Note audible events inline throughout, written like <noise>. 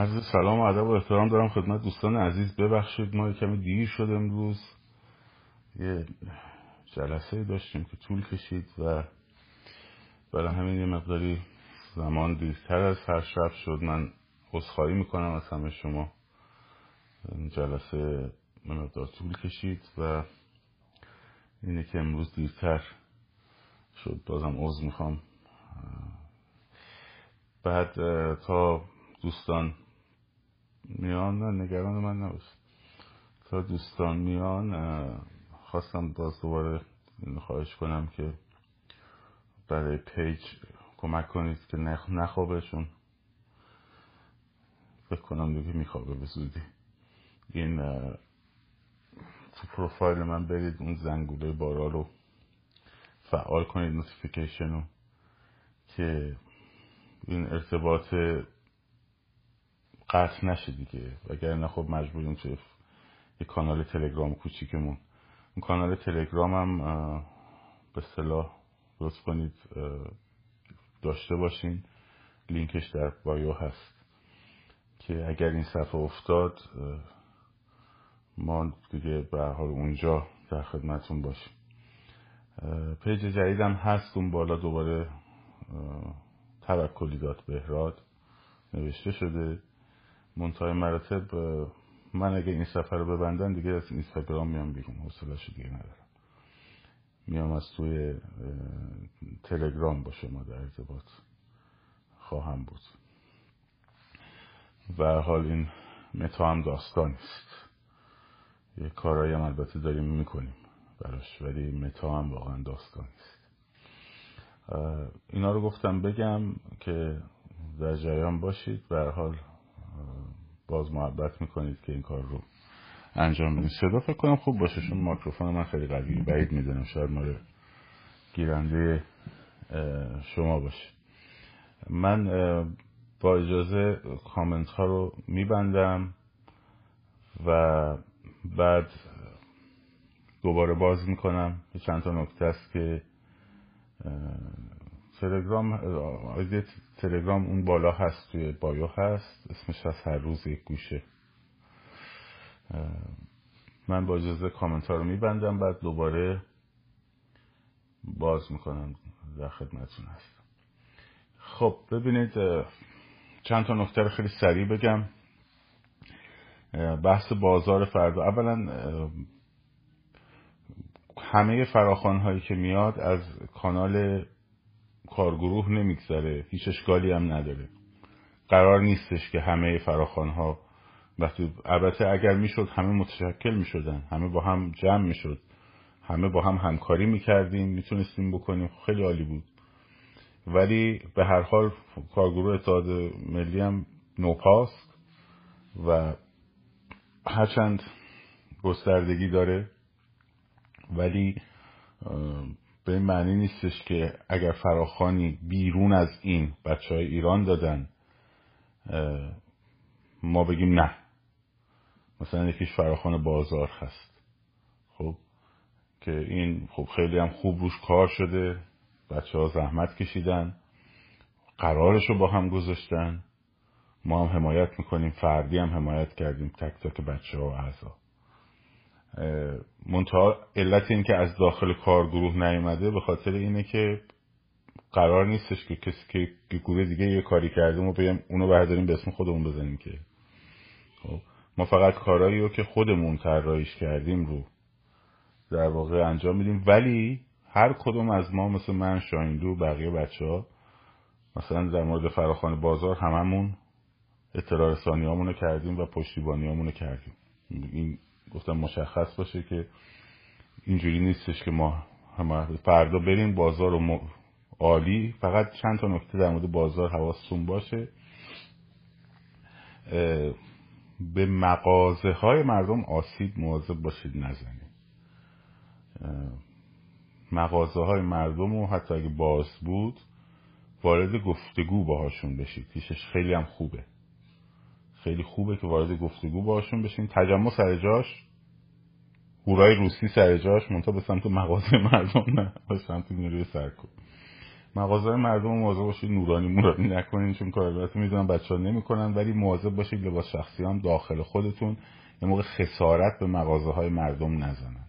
عرض سلام و ادب و احترام دارم خدمت دوستان عزیز. ببخشید ما کمی دیر شد امروز. یه جلسه داشتیم که طول کشید و برای همین یه مقداری زمان دیرتر از هر شب شد. من عذرخواهی می‌کنم از همه شما. جلسه مقدار طول کشید و اینه که امروز دیرتر شد. بازم عذر می‌خوام. بعد تا دوستان میان نه نگران من تا دوستان میان خواستم باز دوباره خواهش کنم که برای پیج کمک کنید که نخوابه چون فکر کنم دیگه میخوابه به زودی. این تو پروفایل من برید اون زنگوله بارا رو فعال کنید notification رو که این ارتباط قطع نشه دیگه. وگرنه خب مجبوریم توی یه کانال تلگرام کوچیکمون. اون کانال تلگرام هم به اصطلاح لطف کنید داشته باشین. لینکش در بایو هست. که اگر این صفحه افتاد ما دیگه به حال اونجا در خدمتون باشیم. پیج جدیدم هست. اون بالا دوباره توکلی داد بهراد نوشته شده. منتهای مراتب من اگه این سفر رو ببندن دیگه از اینستاگرام میام بیرون حوصله‌شو دیگه ندارم. میام از توی تلگرام با شما در ارتباط خواهم بود. و حال این متا هم داستان است. یه کارایی هم البته داریم می‌کنیم براش ولی متا هم واقعا داستان است. اینا رو گفتم بگم که در جریان باشید. به حال باز محبت می‌کنید که این کار رو انجام بدید صدا فکر کنم خوب باشه چون مایکروفون من خیلی قوی بعید می‌دونم شاید مال گیرنده شما باشه. من با اجازه کامنت ها رو میبندم و بعد دوباره باز می‌کنم. چند تا نکته است که تلگرام آیدی تلگرام اون بالا هست توی بایو هست. اسمش از هر روز یک گوشه. من با اجازه کامنت ها رو میبندم بعد دوباره باز می‌کنم در خدمتون هست خب ببینید چند تا نکته رو خیلی سریع بگم. بحث بازار فردا. اولا همه فراخان هایی که میاد از کانال کارگروه نمیگذره هیچ اشکالی هم نداره. قرار نیستش که همه فراخان ها البته اگر می‌شد همه متشکل می‌شدن همه با هم جمع می‌شد همه با هم همکاری می‌کردیم می‌تونستیم بکنیم خیلی عالی بود. ولی به هر حال کارگروه اتحاد ملی هم نوپاست و هرچند گستردگی داره ولی به این معنی نیستش که اگر فراخانی بیرون از این بچه های ایران دادن ما بگیم نه. مثلا یکیش فراخان بازار هست. خب که این خب خیلی هم خوب روش کار شده. بچه ها زحمت کشیدن. قرارش رو با هم گذاشتن. ما هم حمایت می‌کنیم. فردی هم حمایت کردیم. تک تک بچه ها و اعضا. منتها علت این که از داخل کارگروه نیومده به خاطر اینه که قرار نیستش که کسی که گروه دیگه یه کاری کرده ما بگیم اونو برداریم به اسم خودمون بزنیم که. خب ما فقط کارایی رو که خودمون طراحیش کردیم رو در واقع انجام میدیم. ولی هر کدوم از ما مثل من شایندو بقیه بچه ها مثلا در مورد فراخان بازار هممون اطلاع رسانی رو کردیم و پشتیبانی رو کردیم. این گفتم مشخص باشه که اینجوری نیستش که ما همه فردا بریم بازار و عالی. فقط چند تا نکته در مورد بازار حواستون باشه. به مغازه های مردم آسیب مواظب باشید نزنید. مغازه های مردم و حتی اگه باز بود وارد گفتگو باهاشون بشید. پیشش خیلی هم خوبه. خیلی خوبه که وارد گفتگو باشون بشین تجمع سر جاش. هورای روسی سر جاش. منتها به سمت مغازه مردم نه به سمت نیروی سرکوب. مغازه مردم مواظب باشید نورانی مورانی نکنین چون کار البته می‌دونم بچه ها نمی‌کنن ولی مواظب باشید لباس شخصی هم داخل خودتون یه موقع خسارت به مغازه های مردم نزنن.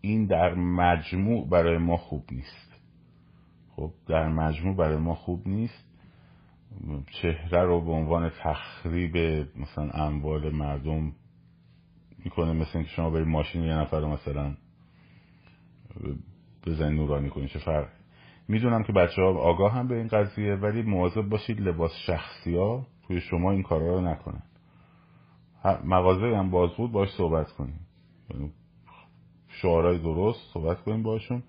این در مجموع برای ما خوب نیست. خب در مجموع برای ما خوب نیست. چهره رو به عنوان تخریب مثلا اموال مردم می‌کنه مثل اینکه شما برید ماشین یه نفر رو مثلا بزنید نورانی کنید چه فرق می‌دونم که بچه ها آگاه هم به این قضیه ولی مواظب باشید لباس شخصی ها توی شما این کارا رو نکنن. مغازه هم باز بود باش صحبت کنیم. یعنی شعارهای درست صحبت کنیم باشون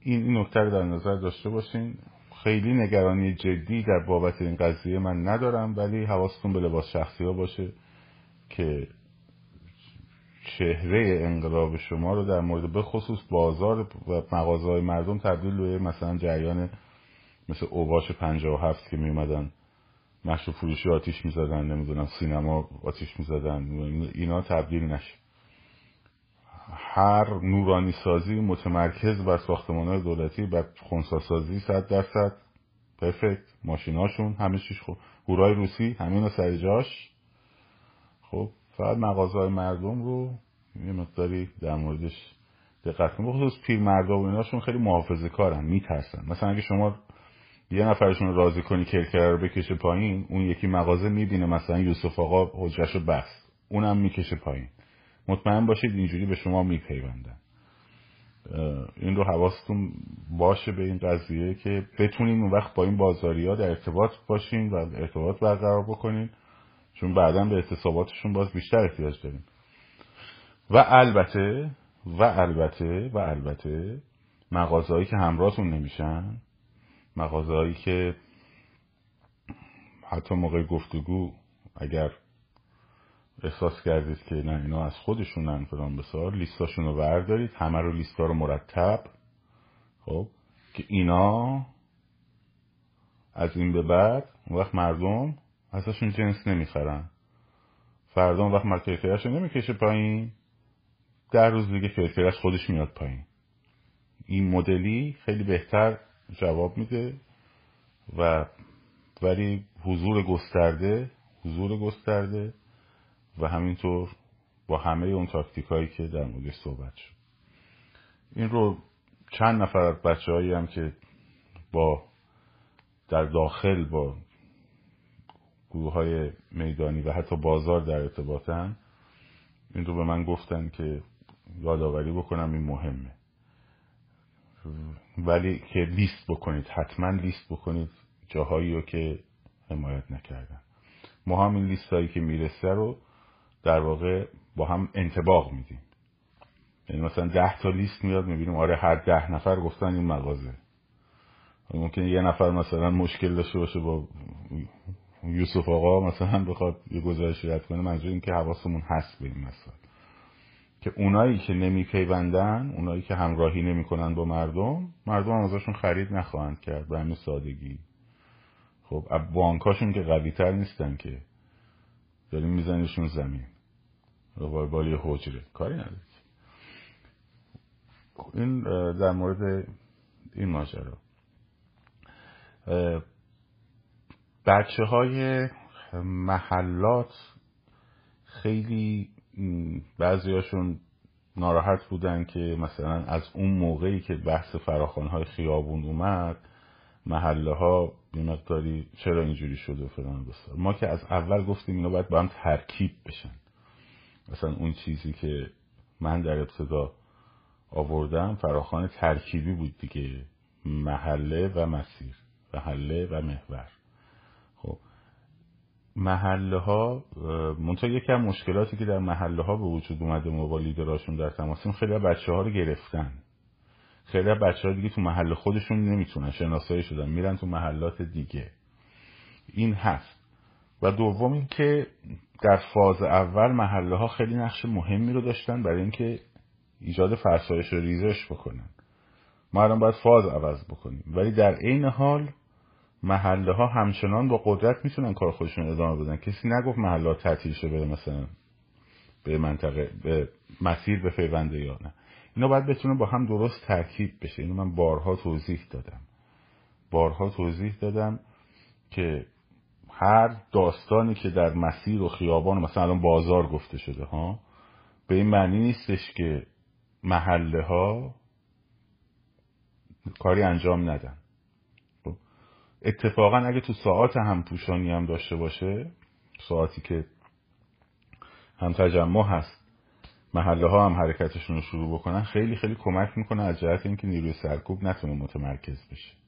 این این نکته رو در نظر داشته باشین. خیلی نگرانی جدی در بابت این قضیه من ندارم ولی حواستون به لباس شخصی ها باشه که چهره انقلاب شما رو در مورد به خصوص بازار و مغازه های مردم تبدیل به مثلا جریان مثل اوباش پنجاه و هفت که میومدن مشروب فروشی آتیش می‌زدن نمی‌دونم سینما آتیش می‌زدن اینا تبدیل نشه. هر نورانی سازی متمرکز بر ساختمان های دولتی بر خونسا سازی صد درصد. پرفکت. ماشیناشون همه چیش خوب. هورای روسی. همین سر جاش. خب فقط مغازه های مردم رو یه مقداری در موردش دقت کنید بخصوص پیر مردم و ایناشون خیلی محافظه کارن میترسن. مثلا اگه شما یه نفرشون راضی کنی کرکره رو بکشه پایین اون یکی مغازه می‌بینه مثلا یوسف آقا حجرش بست. اونم می‌کشه پایین. مطمئن باشید اینجوری به شما میپیوندن این رو حواستون باشه به این قضیه که بتونین اون وقت با این بازاری ها در ارتباط باشین و ارتباط برقرار بکنین چون بعدا به اعتصاباتشون باز بیشتر احتیاج داریم. و البته و البته و البته مغازهایی که همراهتون نمیشن مغازهایی که حتی موقع گفتگو اگر احساس کردید که نه اینا از خودشونن فلان بسار لیستاشون رو بردارید. همه رو لیستا رو مرتب. خب. که اینا از این به بعد اون وقت مردم ازشون جنس نمی‌خرن. فردا اون وقت مرکز رو نمی‌کشه پایین. در روز دیگه کرکرش خودش میاد پایین. این مدلی خیلی بهتر جواب میده و ولی حضور گسترده حضور گسترده و همینطور با همه اون تاکتیک هایی که در موردش صحبت شد. این رو چند نفر از بچه هایی هم که با در داخل با گروه های میدانی و حتی بازار در ارتباطن این رو به من گفتن که یادآوری بکنم این مهمه. ولی که لیست بکنید حتما لیست بکنید جاهایی رو که حمایت نکردن. ما هم این لیست هایی که می‌رسه رو در واقع با هم انتباق میدیم. یعنی مثلا ده تا لیست میاد می‌بینیم آره هر ده نفر گفتن این مغازه. ممکن یه نفر مثلا مشکل داشته باشه با یوسف آقا مثلا بخواد یه گزارشی رد کنه منظور این که حواسمون هست به این مسئله. که اونایی که نمیپیوندن اونایی که همراهی نمی‌کنن با مردم مردم هم ازشون خرید نخواهند کرد به همین سادگی. خب بانکاشون که قوی تر نیستن که. داریم میزنیشون زمین. بالی حجره کاری ندارید این در مورد این ماجرا. بچه های محلات خیلی بعضیاشون ناراحت بودن که مثلا از اون موقعی که بحث های خیابون اومد محله ها چرا اینجوری شده و فلان بسار. ما که از اول گفتیم اینا باید با هم ترکیب بشن. مثلا اون چیزی که من در ابتدا آوردم فراخان ترکیبی بود دیگه. محله و مسیر. محله و محور. خب. محله ها منتها یکی از مشکلاتی که در محله ها به وجود اومده ما با لیدراشون در تماسیم خیلی بچه ها رو گرفتن. خیلی بچه ها دیگه تو محل خودشون نمی‌تونن. شناسایی شدن. میرن تو محلات دیگه. این هست. و دوم این که در فاز اول محله ها خیلی نقش مهمی رو داشتن برای اینکه ایجاد فرسایش و ریزش بکنن. ما الان باید فاز عوض بکنیم. ولی در عین حال محله ها همچنان با قدرت می‌تونن کار خودشون ادامه بدن. کسی نگفت محله ها تعطیل شه بره مثلا به منطقه به مسیر به فیونده یا نه. اینا باید بتونه با هم درست ترکیب بشه. اینو من بارها توضیح دادم. بارها توضیح دادم که هر داستانی که در مسیر و خیابان مثلا الان بازار گفته شده ها به این معنی نیستش که محله ها کاری انجام ندن. خب، اتفاقا اگه تو ساعات هم پوشانی هم داشته باشه ساعتی که هم تجمع هست محله ها هم حرکتشون رو شروع بکنن خیلی خیلی کمک می‌کنه از جهت اینکه نیروی سرکوب نتونه متمرکز بشه.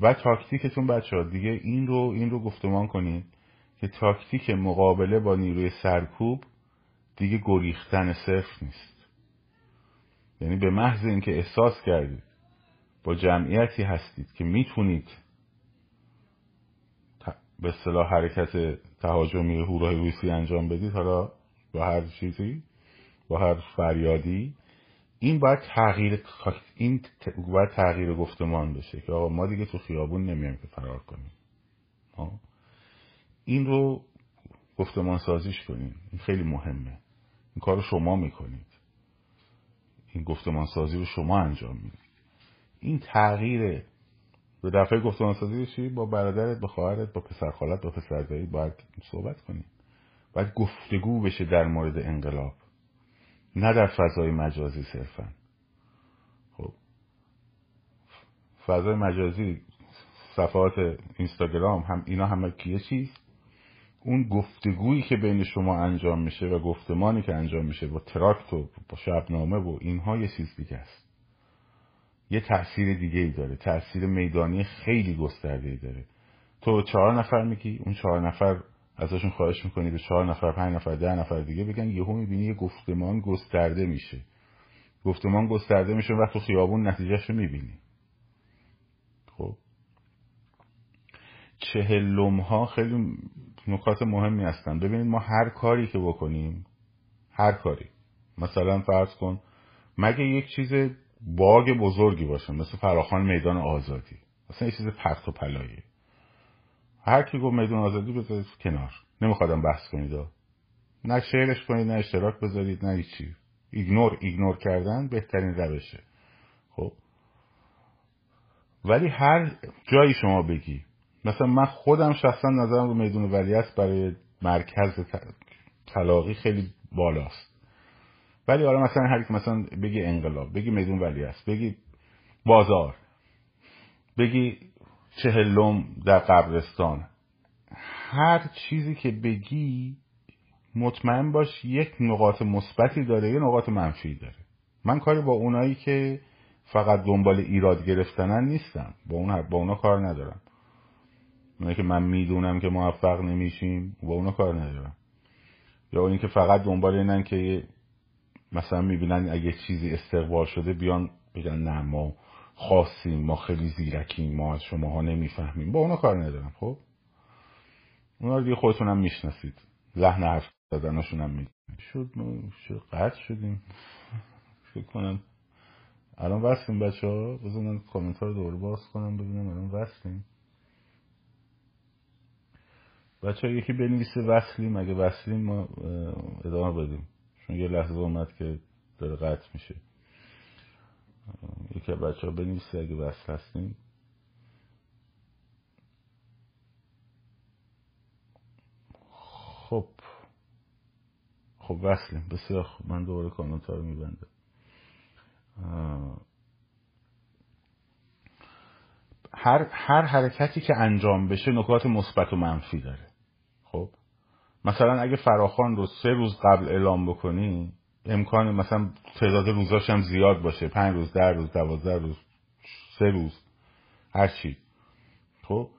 و تاکتیکتون بچه ها دیگه این رو این رو گفتمان کنید که تاکتیک مقابله با نیروی سرکوب دیگه گریختن صرف نیست. یعنی به محض اینکه احساس کردید با جمعیتی هستید که می‌تونید به اصطلاح حرکت تهاجمی هورای روسی انجام بدید حالا با هر چیزی با هر فریادی این باید تغییر این باید تغییر گفتمان بشه که آقا ما دیگه تو خیابون نمیایم که فرار کنیم. این رو گفتمان سازیش کنیم. این خیلی مهمه. این کار رو شما می‌کنید. این گفتمان سازی رو شما انجام می‌دید. این تغییر به دفعه گفتمان سازی چی؟ با برادرت با خواهرت با پسر خالت با پسر باید صحبت کنید باید گفتگو بشه در مورد انقلاب. نه در فضای مجازی صرفا. خب. فضای مجازی صفحات اینستاگرام هم اینا همه کیه چیز اون گفتگویی که بین شما انجام میشه و گفتمانی که انجام میشه با تراکت و با شبنامه و اینها یه چیز دیگه است. یه تاثیر دیگه ای داره. تاثیر میدانی خیلی گسترده ای داره. تو چهار نفر میگی اون چهار نفر ازشون خواهش می‌کنی به چهار نفر پنج نفر ده نفر دیگه بگن یهو می‌بینی یه گفتمان گسترده میشه. گفتمان گسترده میشه وقت تو خیابون نتیجهش رو می‌بینی. خب. چهلم ها خیلی نکات مهمی هستن. ببینید ما هر کاری که بکنیم هر کاری مثلا فرض کن مگه یک چیز باگ بزرگی باشه مثل فراخان میدان آزادی مثلا یه چیز پرت و پلاییه هر کی گفت میدون آزادی بذارید کنار. نمیخوادم بحث کنید. نه شعرش کنید نه اشتراک بذارید نه هیچی. ایگنور ایگنور کردن بهترین روشه. خب؟ ولی هر جایی شما بگی. مثلا من خودم شخصا نظرم رو میدون ولیعصر برای مرکز طلاقی خیلی بالاست. ولی حالا مثلا هر کی مثلا بگی انقلاب بگی میدون ولیعصر بگی بازار بگی چهلم در قبرستان. هر چیزی که بگی مطمئن باش یک نقاط مثبتی داره یه نقاط منفی داره. من کاری با اونایی که فقط دنبال ایراد گرفتنن نیستم. با اون با اونا کار ندارم. اونایی که من می‌دونم که موفق نمیشیم با اونا کار ندارم. یا اونی که فقط دنبال اینن که مثلا می‌بینن اگه چیزی استقبال شده بیان بگن نه ما خاصیم ما خیلی زیرکیم ما از شماها نمی‌فهمیم. با اونا کار ندارم خب؟ اونا دیگه خودتون هم می‌شناسید. لحن حرف دادناشون هم می‌دونید. شد شد قطع شدیم. فکر کنم الان وصلیم بچه ها بذار من کامنت رو دور باز کنم ببینم الان وصلیم. بچه ها یکی بنویسه وصلیم. اگه وصلیم ما ادامه بدیم. چون یه لحظه اومد که داره قطع میشه. یکی بچه ها بنویسه اگه وصل هستیم خب. خب وصلیم. بسیار خوب. من دوباره کامنت ها رو میبندم. هر, هر حرکتی که انجام بشه نکات مثبت و منفی داره. خب؟ مثلا اگه فراخان رو سه روز قبل اعلام بکنی امکان مثلا تعداد روزاش هم زیاد باشه. پنج روز در روز دوازده روز سه روز هر چی. خب؟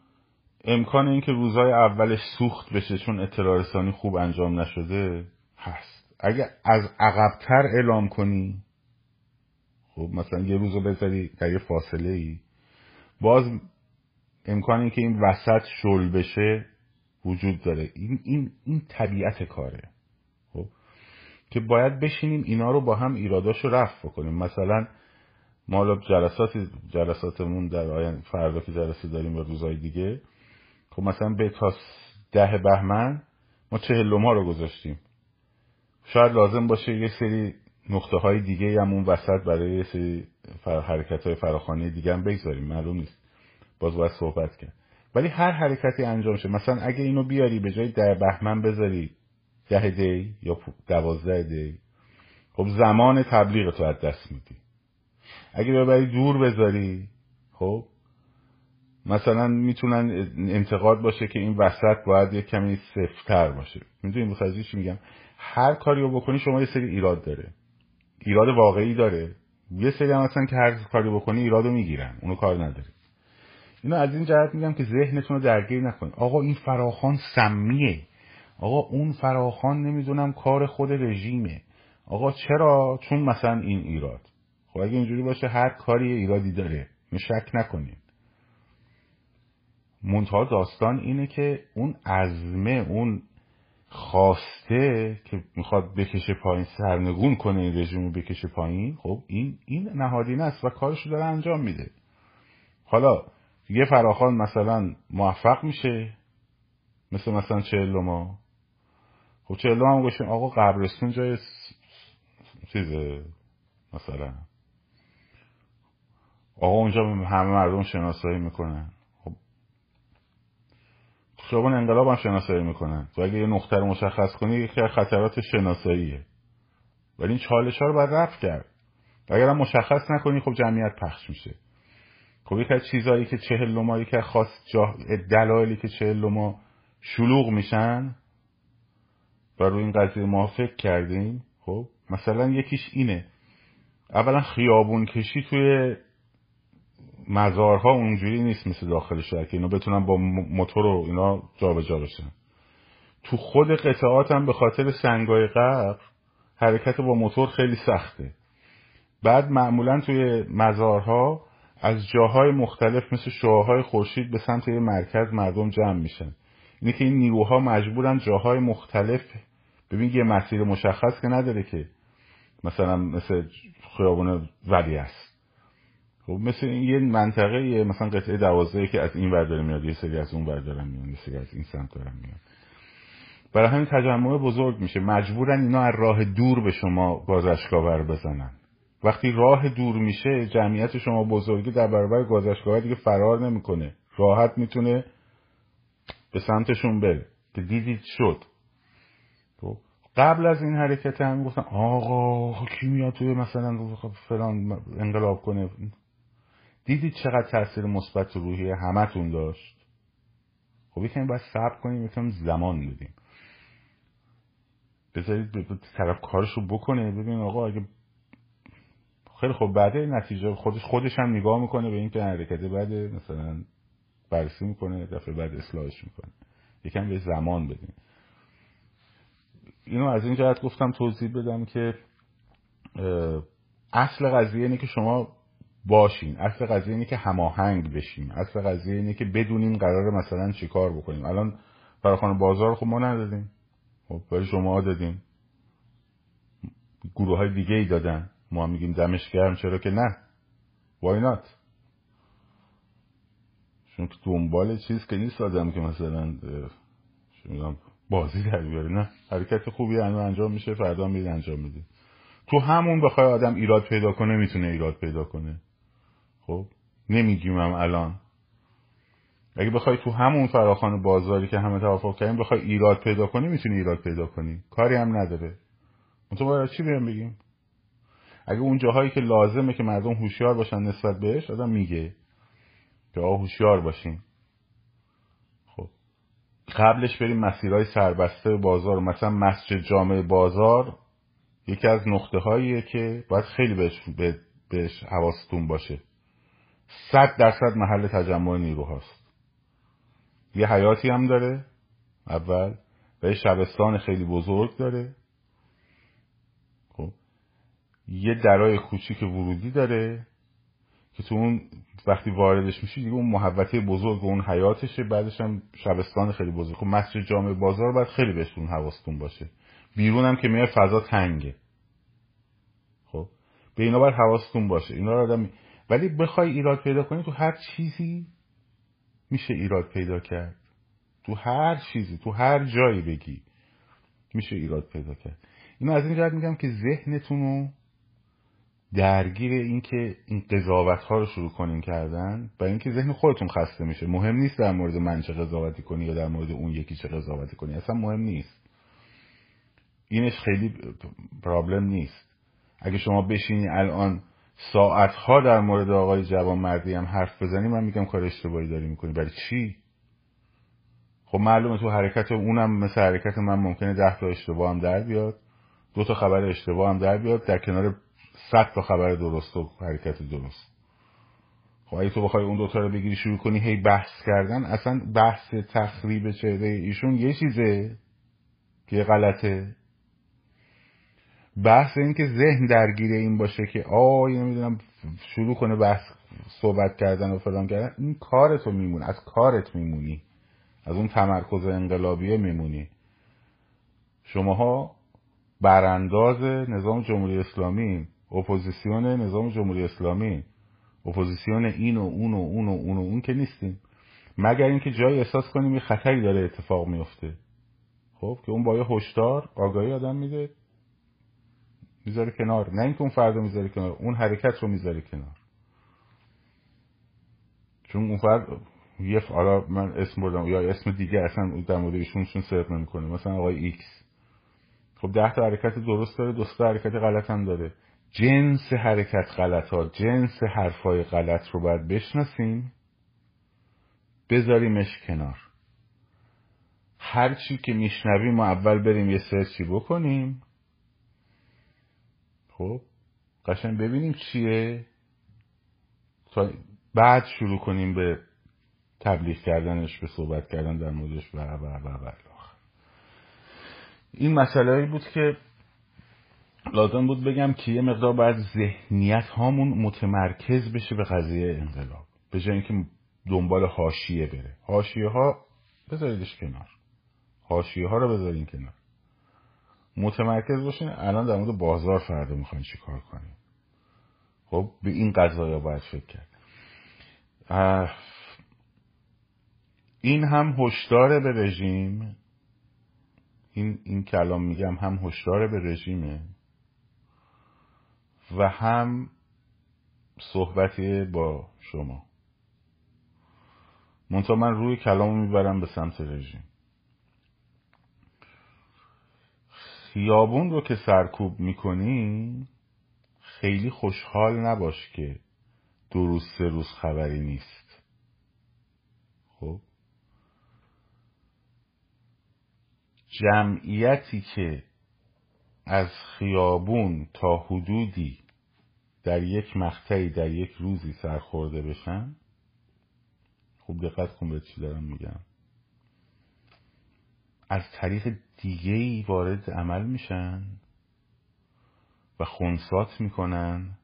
امکان اینکه روزهای اولش سوخت بشه چون اطلاع رسانی خوب انجام نشده هست. اگه از عقبتر اعلام کنی خب مثلا یه روز رو بذاری در یه فاصله ای باز امکان اینکه این وسط شل بشه وجود داره. این, این, این طبیعت کاره. که باید بشینیم اینا رو با هم ایراداش رو رفع بکنیم. مثلا ما جلسات جلساتمون در آینده فردا که جلسه داریم و روزهای دیگه خب مثلا به تا ده بهمن ما چهلم ها رو گذاشتیم. شاید لازم باشه یه سری نقطه های دیگه هم اون وسط برای یه سری حرکت های فراخانی دیگه هم بگذاریم. معلوم نیست. باز باید صحبت کرد. ولی هر حرکتی انجام شه. مثلا اگه اینو بیاری به جای ده بهمن بذاری ده دی یا دوازده دی خب زمان تبلیغ تو از دست میدی. اگه ببری دور بذاری خب مثلا می‌تونن انتقاد باشه که این وسط باید یه کمی سفتر باشه. می‌دونی بخواه چی میگم؟ هر کاری رو بکنی شما یه سری ایراد داره. ایراد واقعی داره. یه سری هم که هر کاری بکنی ایراد رو می‌گیرن. اونو کار نداره. اینو از این جهت میگم که ذهنتون رو درگیر نکنید آقا این فراخان سمیه. آقا اون فراخان نمی‌دونم کار خود رژیمه. آقا چرا؟ چون مثلا این ایراد. خب اگه اینجوری باشه هر کاری ایرادی داره. شک نکنید منتها داستان اینه که اون عزمه اون خواسته که می‌خواد بکشه پایین سرنگون کنه این رژیم رو بکشه پایین خب این این نهادینه است و کارش رو داره انجام میده. حالا یه فراخان مثلا موفق میشه مثل مثلا چهلما خب چهلما هم گوشیم آقا قبرستون جای چیزه؟ مثلا. آقا اونجا همه مردم شناسایی می‌کنن. خیابان انقلاب هم شناسایی می‌کنن. تو اگه یه نقطه رو مشخص کنی یکی خطرات شناساییه. ولی این چالش ها رو باید رفت کرد. اگر هم مشخص نکنی خب جمعیت پخش میشه. خب یکی از چیزهایی که چهل ما که خاص جا... دلایلی که چهل ما شلوغ میشن و روی این قضیه ما فکر کردیم خب مثلا یکیش اینه. اولا خیابون کشی توی مزارها اونجوری نیست مثل داخل شهر که اینا بتونن با موتور و اینا جابجا بشن. تو خود قطعات هم به خاطر سنگای قبر حرکت با موتور خیلی سخته. بعد معمولا توی مزارها از جاهای مختلف مثل شعاهای خورشید به سمت یه مرکز مردم جمع میشن. اینه که این نیروها مجبورن جاهای مختلف ببین یه مسیر مشخص که نداره که مثلا مثل خیابون ولی است. خب مثل یه منطقه یه مثلا قطعه دوازده که از این ور میاد یه سری از اون ور میاد یه سری از این سمت دارن میاد برای همین تجمع بزرگ میشه. مجبورن اینا از راه دور به شما گازشگاور بزنن. وقتی راه دور میشه جمعیت شما بزرگی در برابر گازشگاور دیگه فرار نمی‌کنه. راحت می‌تونه به سمتشون بره. که دیدید شد. قبل از این حرکت هم گفتن آقا کی میاد توی مثلا فلان انقلاب کنه؟ دیدید چقدر تاثیر مثبت روحی همتون داشت؟ خب یکم باید صبر کنیم یکم زمان بدیم. بذارید طرف کارش رو بکنه. ببین آقا اگه خیلی خب بعد نتیجه خودش خودش هم نگاه می‌کنه به این که حرکت بعد مثلا بررسی می‌کنه دفعه بعد اصلاحش می‌کنه. یکم به زمان بدیم. اینو از این جهت گفتم توضیح بدم که اصل قضیه اینه که شما باشین. اصل قضیه اینه که هماهنگ بشیم اصل قضیه اینه که بدونیم قرار مثلا چیکار بکنیم. الان فراخان بازار خب ما ندادیم. خب برای شما دادیم. گروه های دیگه ای دادن. ما میگیم دمش گرم چرا که نه؟ Why not? چون که دنبال چیز که نیست آدم که مثلا بازی در بیاره نه؟ حرکت خوبی انجام میشه فردا میری انجام میده تو همون بخوای آدم ایراد پیدا کنه می‌تونه ایراد پیدا کنه. خب؟ نمیگیم هم الان. اگه بخوای تو همون فراخان بازاری که همه توافق کردیم بخوای ایراد پیدا کنی می‌تونی ایراد پیدا کنی. کاری هم نداره. تو باید چی بیان بگیم؟ اگه اون جاهایی که لازمه که مردم هوشیار باشن نسبت بهش آدم میگه که آه هوشیار باشین. قبلش بریم مسیرهای سربسته بازار. مثلا مسجد جامعه بازار یکی از نقطه هاییه که باید خیلی بهش, بهش حواستون باشه. صد درصد محل تجمع نیرو هاست. یه حیاتی هم داره اول و یه شبستان خیلی بزرگ داره. خب یه درای کوچیک ورودی داره. که تو اون وقتی واردش میشی دیگه اون محوطه بزرگ و اون حیاتشه بعدش هم شبستان خیلی بزرگ. خب مسجد جامع بازار باید خیلی بهشون حواستون باشه. بیرون هم که میای فضا تنگه. خب؟ به اینا باید حواستون باشه. اینا رو آدم ولی بخوای ایراد پیدا کنی تو هر چیزی میشه ایراد پیدا کرد. تو هر چیزی تو هر جایی بگی میشه ایراد پیدا کرد. اینو از این جهت میگم که ذهنتون رو درگیر این که این قضاوت ها رو شروع کنین کردن برای اینکه ذهن خودتون خسته میشه. مهم نیست در مورد من چه قضاوتی کنی یا در مورد اون یکی چه قضاوتی کنی. اصلا مهم نیست. اینش خیلی پرابلم نیست. اگه شما بشینی الان ساعت ها در مورد آقای جوان مردی هم حرف بزنی من میگم کار اشتباهی داری می‌کنی. برای چی؟ خب معلومه تو حرکت اونم مثل حرکت من ممکنه ده تا اشتباه هم در بیاد دو تا خبر اشتباه هم در بیاد در کنار صد تا خبر درست و حرکت درست. خب اگه تو بخوای اون دوتا رو بگیری شروع کنی هی بحث کردن اصلا بحث تخریب چهره ایشون یه چیزه که غلطه. بحث این که ذهن درگیر این باشه که آی نمی‌دونم شروع کنه بحث صحبت کردن و فلان کردن. این کارتو میمونه از کارت میمونی. از اون تمرکز انقلابیه میمونی. شماها برانداز نظام جمهوری اسلامی اپوزیسیون نظام جمهوری اسلامی. اپوزیسیون این و اون و اون و اون و اون که نیستیم. مگر اینکه جایی احساس کنیم یه خطری داره اتفاق میفته. خب که اون با یه هشدار آگاهی آدم میده می‌ذاره کنار. نه اینکه اون فرد می‌ذاره کنار اون حرکت رو می‌ذاره کنار. چون اون فرد یه حالا من اسم بردم یا اسم دیگه اصلا در مورد ایشون چون صرف نمی‌کنه. مثلا آقای ایکس. خب ده تا حرکت درست داره دو تا حرکت غلط هم داره. جنس حرکت غلط ها جنس حرفای غلط رو باید بشناسیم. بذاریمش کنار. هر چی که میشنویم ما اول بریم یه سرچی بکنیم. خب قشنگ ببینیم چیه. تا بعد شروع کنیم به تبلیغ کردنش به صحبت کردن در موردش و و و و این مسئله بود که لازم بود بگم که یه مقدار باید ذهنیت هامون متمرکز بشه به قضیه انقلاب. به جای اینکه دنبال حاشیه بره. حاشیه ها بذاریدش کنار. حاشیه ها رو بذارین کنار. متمرکز باشین. الان در مورد بازار فردا می‌خواین چی کار کنیم خب به این قضايا باید فکر کرد. این هم هشدار به رژیم. این این کلام میگم هم هشدار به رژیمه. و هم صحبتی با شما. منتها من روی کلامو می‌برم به سمت رژیم. خیابون رو که سرکوب می‌کنی خیلی خوشحال نباش که دو روز سه روز خبری نیست. خب؟ جمعیتی که از خیابون تا حدودی در یک مقطعی در یک روزی سرخورده بشن؟ خوب دقت کن به چی دارم میگم. از طریق دیگه ای وارد عمل میشن و خونسات می‌کنن.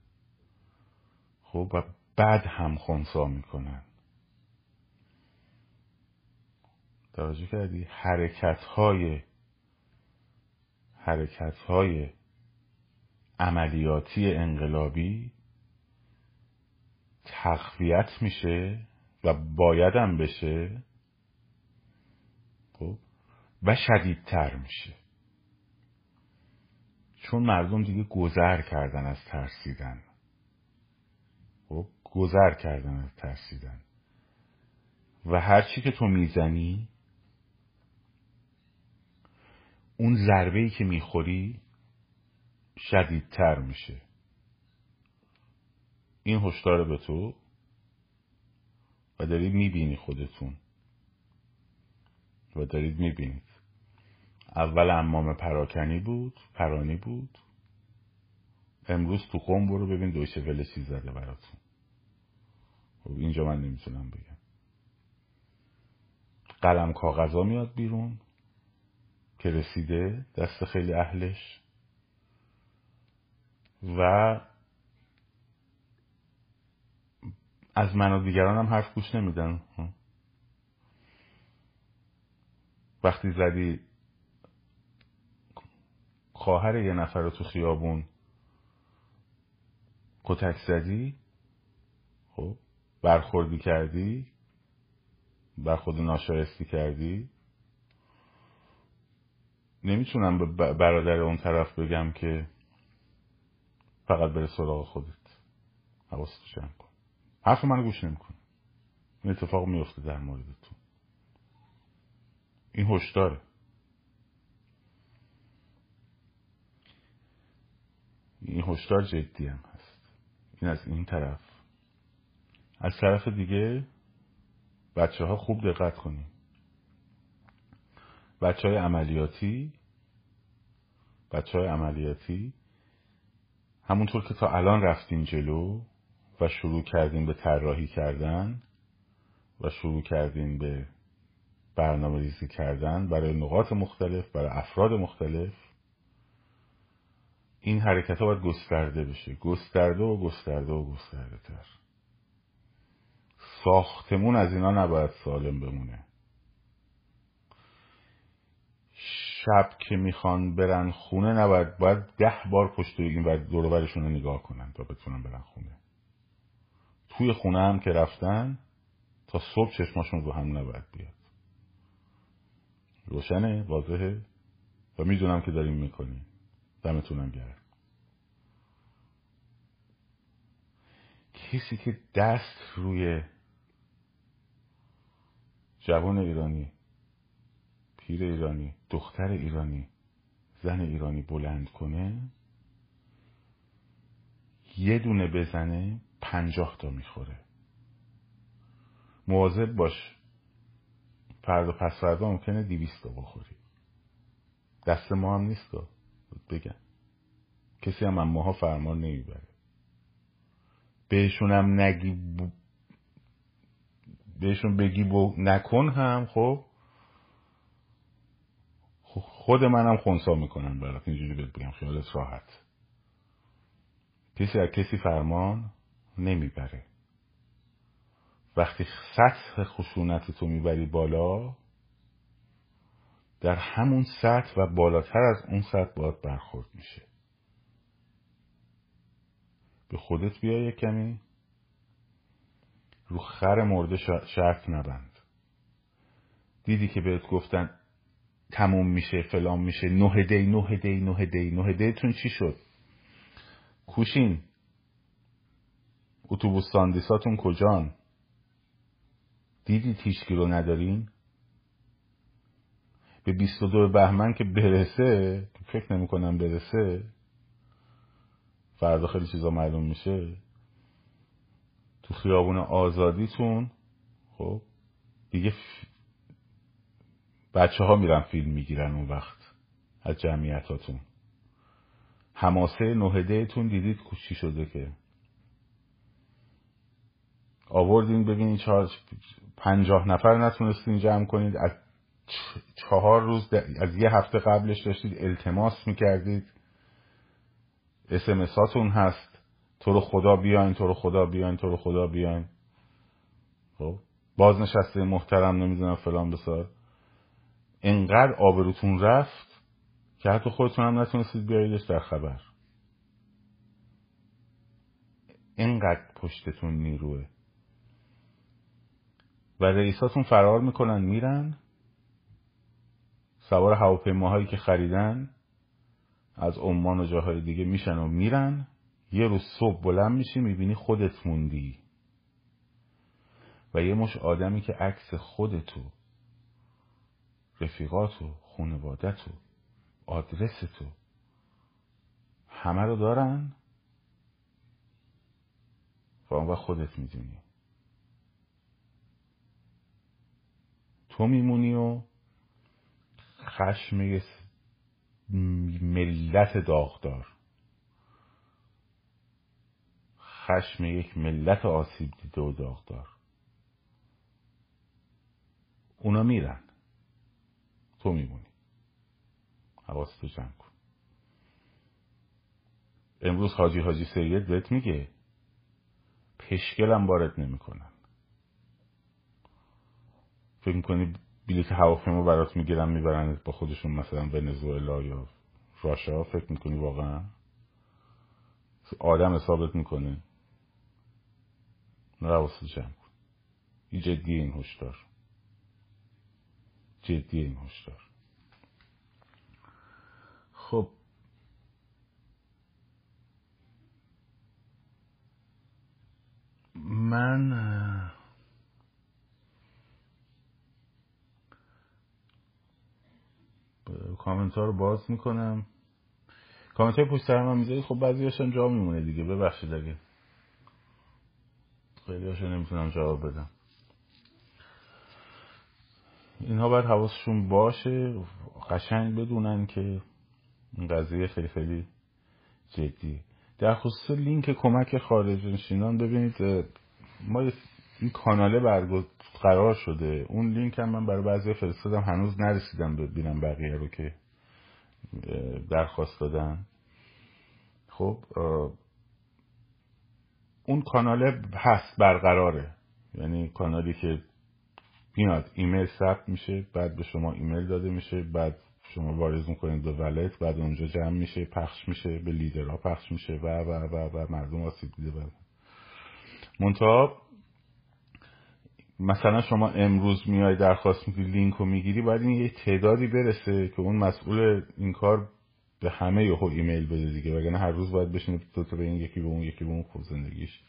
خب و بعد هم خونسا می‌کنن. توجه کردی؟ حرکت های حرکت های عملیاتی انقلابی تقویت میشه و بایدم بشه خب و شدیدتر میشه. چون مردم دیگه گذر کردن از ترسیدن. خب گذر کردن از ترسیدن. و هرچی که تو می‌زنی اون ضربه ای که می‌خوری شدیدتر میشه. این هشدار به تو و دارید می‌بینی خودتون. و دارید می‌بینید. اول امام پراکنی بود پرانی بود. امروز تو قوم برو ببین دویشه وله چی زده براتون. خب اینجا من نمی‌تونم بگم. قلم کاغذا میاد بیرون. که رسیده دست خیلی اهلش. و از من و دیگران هم حرف گوش نمیدن. وقتی زدی خواهر یه نفر رو تو خیابون کتک زدی خب برخوردی کردی برخورد ناشایستی کردی نمی‌تونم به برادر اون طرف بگم که فقط بره سراغ خودت. حواست جمع کن. حرف منو گوش نمیکن این اتفاق میفته در مورد تو این هشداره. این هشدار جدی هم هست. این از این طرف. از طرف دیگه بچه ها خوب دقت کنیم بچه های عملیاتی بچه های عملیاتی همونطور که تا الان رفتین جلو و شروع کردیم به طراحی کردن و شروع کردیم به برنامه ریزی کردن برای نقاط مختلف برای افراد مختلف این حرکت ها باید گسترده بشه. گسترده و گسترده و گسترده تر. ساختمون از اینا نباید سالم بمونه. شب که می‌خوان برن خونه نباید باید ده بار پشت این و دورورشون رو نگاه کنن تا بتونن برن خونه. توی خونه هم که رفتن تا صبح چشماشون رو هم نباید بیاد. روشنه؟ واضحه؟ و می‌دونم که داریم می‌کنیم. دمتونم گرم. کسی که دست روی جوان ایرانی پیر ایرانی دختر ایرانی زن ایرانی بلند کنه یه دونه بزنه پنجاه تا می‌خوره. مواظب باش. فردا پس فردا ممکنه دیویست تا بخوری. دست ما هم نیست بگم. کسی هم ماها فرمان نمی‌بره. بهشون هم نگی ب... بهشون بگی بو نکن هم خب؟ خود منم خونسا می‌کنم برات. اینجوری بهت بگم. خیالت راحت. کسی از کسی فرمان نمی‌بره. وقتی سطح خشونت تو می‌بری بالا در همون سطح و بالاتر از اون سطح باید برخورد میشه. به خودت بیا یک کمی. رو خر مرده شرط نبند. دیدی که بهت گفتن تموم میشه فلان میشه. نه دی نه دی نه دی. نه دیتون چی شد؟ کوشین اتوبوس ساندیساتون کجان؟ دیدی تیشکی رو ندارین؟ به 22 بهمن که برسه فکر نمی کنم برسه. فردا خیلی چیزا معلوم میشه. تو خیابون آزادیتون خب دیگه بچه ها میرن فیلم می‌گیرن اون وقت از جمعیتاتون. هماسه نهده تون دیدید چی شده که؟ آوردین ببینید چهار پنجاه نفر نتونستین جمع کنید. از چهار روز از یه هفته قبلش داشتید التماس می‌کردید. اسمساتون هست. تو رو خدا بیاین تو رو خدا بیاین تو رو خدا بیاین. خب؟ بازنشسته محترم نمی‌دونم فلان بسار. انقدر آبروتون رفت که حتی خودتون هم نتونستید بیاییدش در خبر. اینقدر پشتتون نیروه. و رئیساتون فرار می‌کنن میرن. سوار هواپیماهایی که خریدن از عمان و جاهای دیگه میشن و میرن. یه روز صبح بلند میشی می‌بینی خودت موندی. و یه مش آدمی که عکس خودتو رفیقاتو خانوادتو آدرستو همه رو دارن؟ و اون خودت می‌دونی. تو میمونی و خشم ملت داغدار. خشم یک ملت آسیب دیده و داغدار. اونا میرن. تو میمونی. حواستو جمع کن. امروز حاجی حاجی سید بهت میگه پشکلم وارد نمی‌کنن. فکر می‌کنی بلیت هواپیما برات می‌گیرن می‌برن با خودشون مثلا ونزوئلا یا راشا؟ فکر می‌کنی واقعا؟ آدم حسابت می‌کنه. نه جمع کن. این جدی این هشدار. جدی این هشدار. خب. من کامنت ها رو باز می‌کنم. کامنت های پشت هم من می‌ذاری خب بعضی هاشون جا میمونه دیگه. ببخشید اگه. خیلی هاشون نمی‌تونم جواب بدم. اینها باید حواسشون باشه قشنگ بدونن که این قضیه خیلی خیلی جدی. در خصوص لینک کمک خارج نشینان ببینید ما این کاناله قرار شده. اون لینک هم من برای بعضی فرستادم هنوز نرسیدم ببینم بقیه رو که درخواست دادن. خب اون کانال هست برقراره. یعنی کانالی که میاد ایمیل ثبت میشه بعد به شما ایمیل داده میشه بعد شما وارد می‌کنید به wallet بعد اونجا جمع میشه پخش میشه به لیدرها پخش میشه و و و و مردم آسیب دیده و منتها مثلا شما امروز میای درخواست می‌کنی لینک رو می‌گیری باید این یه تعدادی برسه که اون مسئول این کار به همه یهو ایمیل بده دیگه. وگرنه هر روز باید بشینه تو به این یکی به اون یکی به اون خوب زندگیش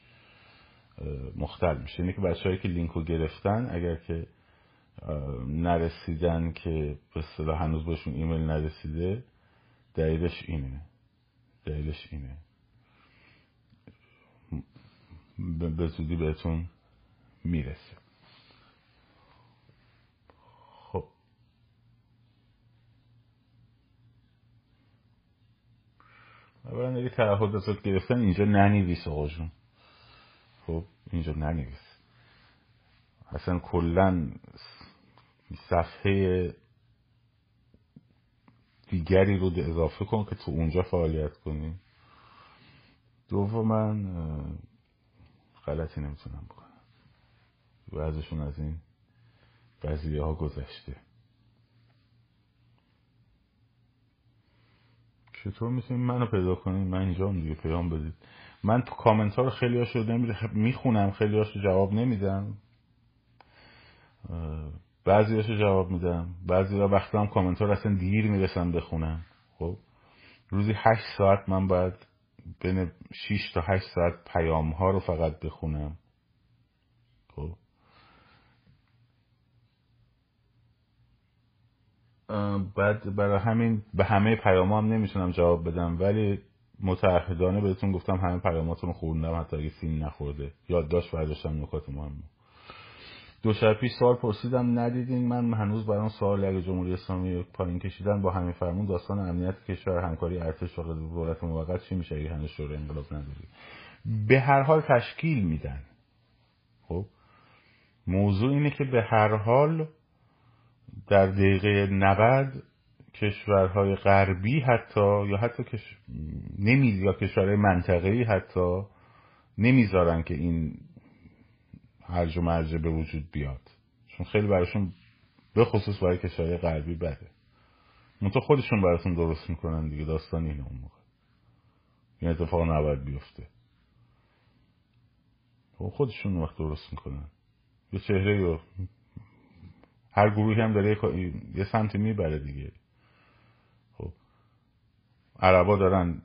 مختل میشه. اینه که بچههایی که لینک رو گرفتن اگر که نرسیدن که به صدا هنوز باشون ایمیل نرسیده دلیلش اینه. دلیلش اینه. به زودی بهتون می‌رسه. خب. اولا اگه تعهد گرفتن اینجا ننویس آقا جون. خب اینجا ننویس. اصلا کلا صفحه دیگری رو اضافه کن که تو اونجا فعالیت کنی. من غلطی نمی‌تونم بکنم. بعضشون از این قضیه ها گذشته. چطور می‌تونید منو پیدا کنید من اینجا دیگه پیام بدید. من تو کامنت ها رو خیلی هاشو می‌خونم خیلی هاشو جواب نمیدم. بعضی هاشو جواب میدم. بعضی ها وقتی هم کامنت ها رو اصلا دیر می‌رسم بخونم خب؟ روزی هشت ساعت من باید بین 6 تا هشت ساعت پیام ها رو فقط بخونم. خب؟ بعد برای همین به همه پیام هم نمی‌تونم جواب بدم ولی متعهدانه بهتون گفتم همه پیاماتون رو خوندم حتی اگه سین نخورده. یادداشت برداشتم نکات مهم دو شب پیش سوال پرسیدم ندیدین؟ من هنوز برام سوال اگه جمهوری اسلامی پایین کشیدن با همین فرمون داستان امنیت کشور همکاری ارتش و دولت موقت چی میشه اگه هنوز شورای انقلاب نداری؟ به هر حال تشکیل میدن. خب؟ موضوع اینه که به هر حال در دقیقه 90 کشورهای غربی حتی یا حتی کش... نمی... یا کشورهای منطقه‌ای حتی نمی‌ذارن که این هرج و مرجه به وجود بیاد. چون خیلی براشون به خصوص برای کشورهای غربی بده. منطقه خودشون براتون درست می‌کنن دیگه داستان اینه اون موقع. این اتفاق نباید بیفته. خب خودشون وقت درست می‌کنن. یه چهره رو هر گروهی هم داره یه سمتی می‌بره دیگه. خب عربا دارن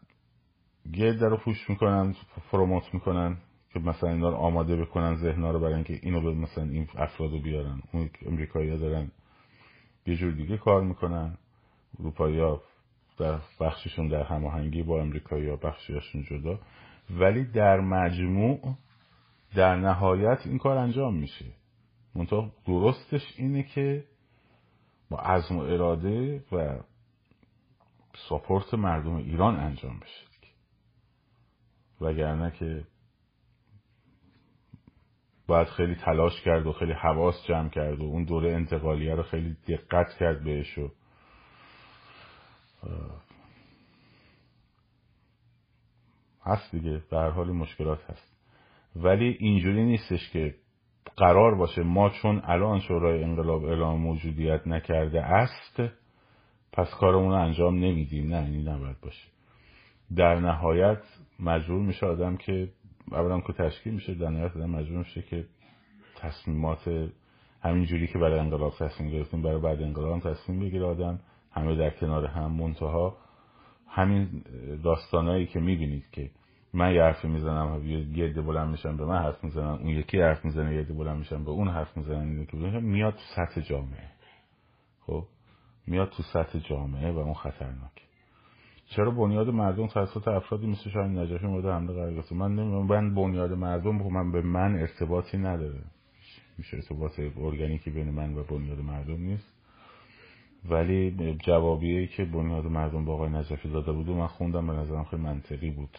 یه در رو پوش می‌کنن پروموت می‌کنن. که مثلا اینا رو آماده بکنن ذهنها رو برای اینکه اینو به مثلا این افراد رو بیارن اون امریکایی ها دارن یه جور دیگه کار می‌کنن. اروپایی ها در بخششون در هماهنگی با امریکایی ها بخشیشون جدا. ولی در مجموع در نهایت این کار انجام میشه. منطقه درستش اینه که با عزم و اراده و ساپورت مردم ایران انجام بشه وگرنه که باید خیلی تلاش کرد و خیلی حواس جمع کرد و اون دوره انتقالیه رو خیلی دقت کرد بهش و هست دیگه هر حال مشکلات هست. ولی اینجوری نیستش که قرار باشه ما چون الان شورای انقلاب اعلام موجودیت نکرده است پس کارمون رو انجام نمیدیم. نه این نباید باشه. در نهایت مجبور میشه آدم که اولا که تشکیل میشه در نهایت آدم مجبور میشه که تصمیمات همین جوری که برای انقلاب تصمیم گرفتیم برای بعد انقلاب تصمیم بگیره آدم. همه در کنار هم منتها همین داستانایی که می‌بینید که من یه حرفی می‌زنم یه عده بلند میشن به من حرف می‌زنن اون یکی حرف می‌زنه یه بلند میشن به اون حرف می‌زنن میاد تو سطح جامعه. خب؟ میاد تو سطح جامعه و اون خطرناک چرا بنیاد مردم توسط افرادی مثل شاهین نجفی مورد حمله قرار گرفته؟ من نمی‌دونم من بنیاد مردم من به من ارتباطی نداره. میشه ارتباط ارگانیکی بین من و بنیاد مردم نیست. ولی جوابیه که بنیاد مردم با آقای نجفی داده بود و من خوندم به نظرم خیلی منطقی بود.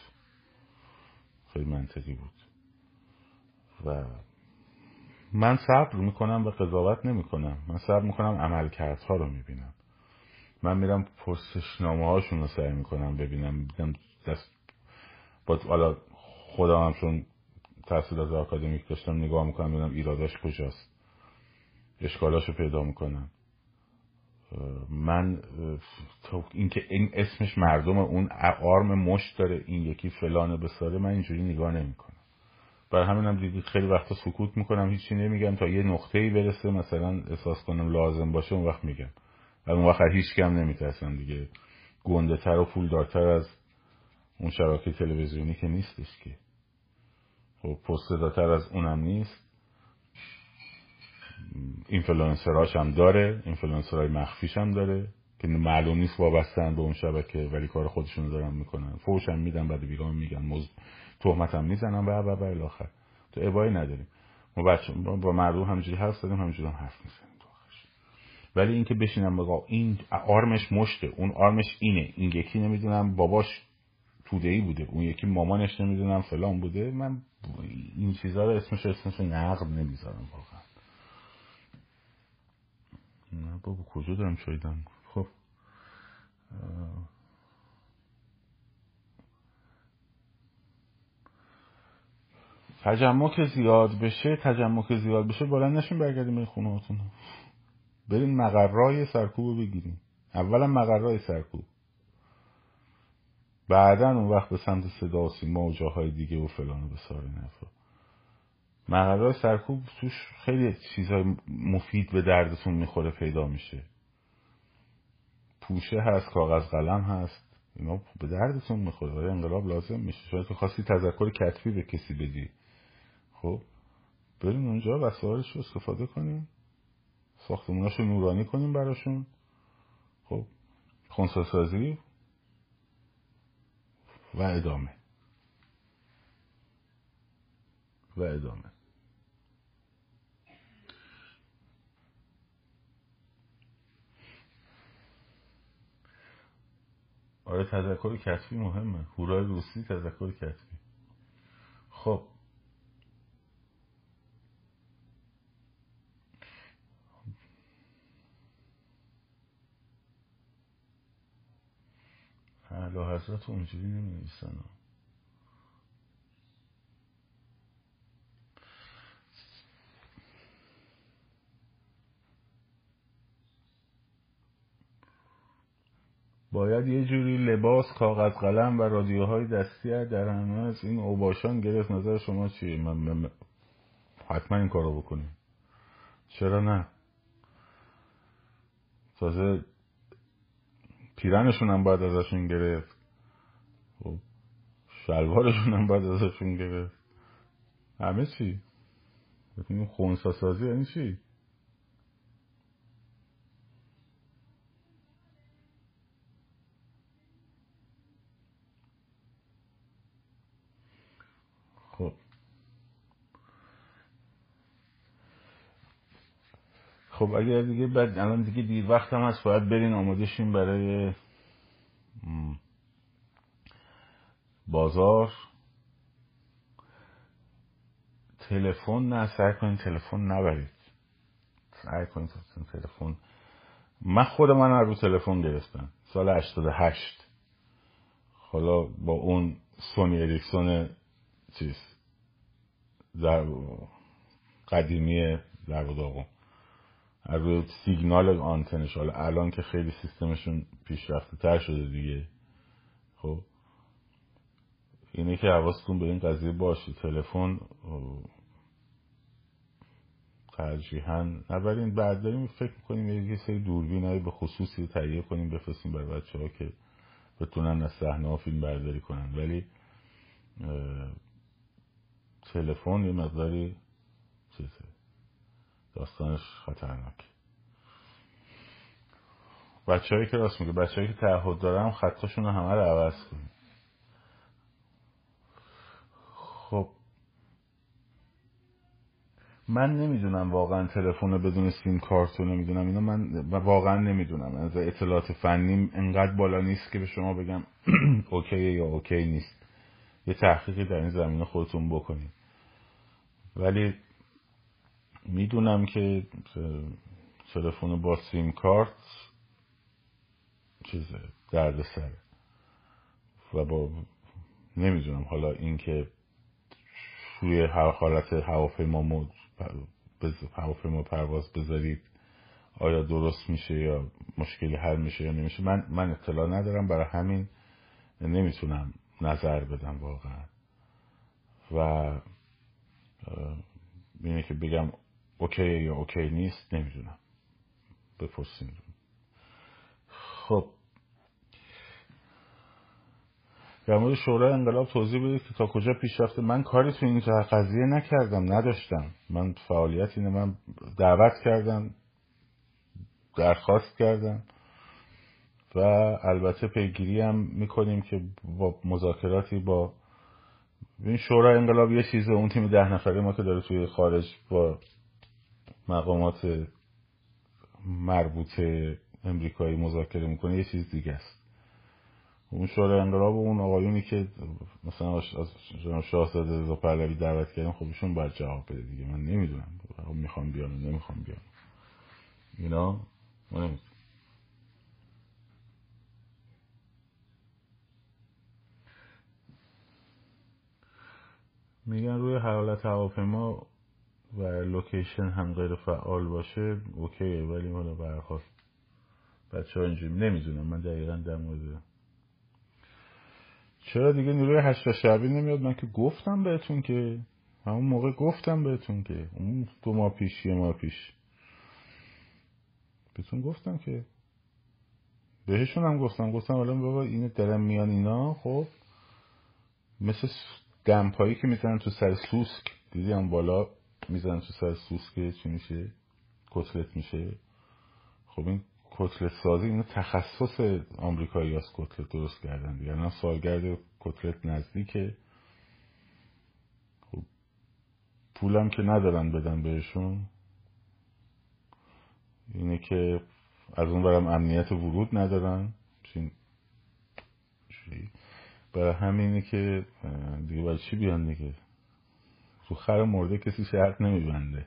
خیلی منطقی بود. و من صبر می‌کنم و قضاوت نمی‌کنم. من صبر می‌کنم عملکردها رو می‌بینم. من میرم پرسشنامه هاشون رو سعی می‌کنم ببینم میدم دست با حالا خودم هم چون تحصیلات آکادمیک داشتم نگاه می‌کنم ببینم ایراداش کجاست. اشکالاش رو پیدا می‌کنم. من اینکه این اسمش مردم اون آرم مشت داره این یکی فلانه بساره من اینجوری نگاه نمی‌کنم. برای همین هم دیگه خیلی وقتا سکوت می‌کنم هیچی نمیگم تا یه نقطه ای برسه مثلا احساس کنم لازم باشه اون وقت میگم. و اون وقت هیچ کم نمیترسم دیگه. گنده تر و پولدارتر از اون شبکه تلویزیونی که نیستش که. خب پستداتر از اونم نیست. اینفلوئنسراش هم داره اینفلوئنسرهای مخفیش هم داره که معلوم نیست وابستن به اون شبکه ولی کار خودشون دارن می‌کنن. فوش هم میدن بعد بیگام میگن. مز... تهمت هم می‌زنن و و و الی آخر تو ابایی نداریم. ما بچه با مردم همجوری حرف زدیم همجوری هم حرف می‌زنیم. ولی اینکه بشینم بگم این آرمش مشته اون آرمش اینه این یکی نمی‌دونم باباش توده ای بوده اون یکی مامانش نمی‌دونم فلان بوده من این چیزها رو اسمش اسمش نقد نمی‌ذارم واقعا. نه بابا کجا دارم شایدم؟ خب. تجمع که زیاد بشه تجمع که زیاد بشه بلند نشین برگردیم به خونه هاتون برین مقرای سرکوب رو بگیریم. اولا مقرای سرکوب. بعدا اون وقت به سمت صدا و سیما و جاهای دیگه و فلان و بسار نفر مقرای سرکوب توش خیلی چیزهای مفید به دردتون می‌خوره پیدا میشه. پوشه هست کاغذ قلم هست. اینا به دردتون می‌خوره. برای انقلاب لازم میشه؟ شاید که خواستی تذکر کتبی به کسی بدی. خب بریم اونجا وسایلش رو استفاده کنیم. ساختموناش رو نورانی کنیم براشون. خب خونساسازی و ادامه. و ادامه. آره تذکر کتبی مهمه. هورای روسی تذکر کتبی. خب اعلی حضرت اونجوری نمی نویسن باید یه جوری لباس کاغذ قلم و رادیوهای دستی در همه از این اوباشان گرفت. نظر شما چیه؟ من, من حتما این کارو بکنیم. چرا نه؟ تازه پیرنشون هم باید ازشون گرفت. خب شلوارشون هم باید ازشون گرفت. همه چی. بکنیم خونسا سازی یعنی چی خب خب اگر دیگه بعد الان دیگه دیر وقت هم هست باید برین آماده شیم برای بازار. تلفن نه سعی کنید تلفن نبرید. سعی کنید تلفن من خود من رو تلفن گرفتم. سال 88 حالا با اون سونی اریکسون چیز در قدیمی در از سیگنال آنتنش حالا الان که خیلی سیستمشون پیشرفته تر شده دیگه خب؟ اینه که حواستون به این قضیه باشه. تلفن ترجیحاً. نبرین بعد داریم فکر می‌کنیم یه سری دوربین به خصوصی تهیه کنیم بفرستیم برای بچه ها که بتونن از صحنه ها فیلم برداری کنن. ولی تلفن یه مقداری چیزه داستانش خطرناک. و بچههایی که راست میگه بچههایی که تعهد دارن خطاشون همه رو عوض کنیم خب. من نمی‌دونم واقعا تلفن بدون سیم کارت رو نمی‌دونم. اینا من واقعا نمی‌دونم. از اطلاعات فنیم انقدر بالا نیست که به شما بگم <clears throat> اوکی یا اوکی نیست. یه تحقیقی در این زمینه خودتون بکنید. ولی می‌دونم که تلفن با سیم کارت چیزه درد سره و با نمی‌دونم حالا اینکه توی هر حالت هواپیما مود هواپیما پرواز بذارید آیا درست میشه یا مشکلی حل میشه یا نمیشه من من اطلاع ندارم. برای همین نمی‌تونم نظر بدم واقعا. و اینه که بگم اوکی یا اوکی نیست نمی‌دونم. بپرسیم خب. در مورد شورای انقلاب توضیح بدید که تا کجا پیش رفته. من کاری تو این قضیه نکردم نداشتم. من فعالیت اینه من دعوت کردم درخواست کردم و البته پیگیری هم می‌کنیم که با مذاکراتی با این شورای انقلاب یه چیزه اون تیم ده نفره ما که داره توی خارج با مقامات مربوط امریکایی مذاکره می‌کنه یه چیز دیگه است. اون شورای انقلاب اون آقایونی که مثلا از شاهزاده رضا پهلوی دعوت کردن خب ایشون باید جواب بده دیگه. من نمی‌دونم. می‌خوام بیان نمی‌خوام بیان اینا من نمی‌دونم میگن روی حالت هواپیما و لوکیشن هم غیر فعال باشه اوکیه ولی حالا برخواست بچه ها اینجوری نمی‌دونم من دقیقا در مورد چرا دیگه نیروی هشتا شبی نمیاد؟ من که گفتم بهتون که همون موقع گفتم بهتون که اون دو ماه پیش یه ماه پیش بهتون گفتم که بهشون هم گفتم. گفتم حالا بابا اینه درم میان اینا خب مثل دمپایی که می‌زنن تو سر سوسک. دیدی هم بالا؟ می‌زنن تو سر سوسک چی میشه؟ کتلت میشه. خب این کتلت سازی اینو تخصص آمریکایی از کتلت درست کردن دیگه. الان سالگرد کتلت نزدیکه. خب پولم که ندارن بدن بهشون. اینه که از اون برم امنیت ورود ندارن. برای همینه که دیگه برای چی بیان دیگه؟ رو خر مرده کسی شرط نمیبنده.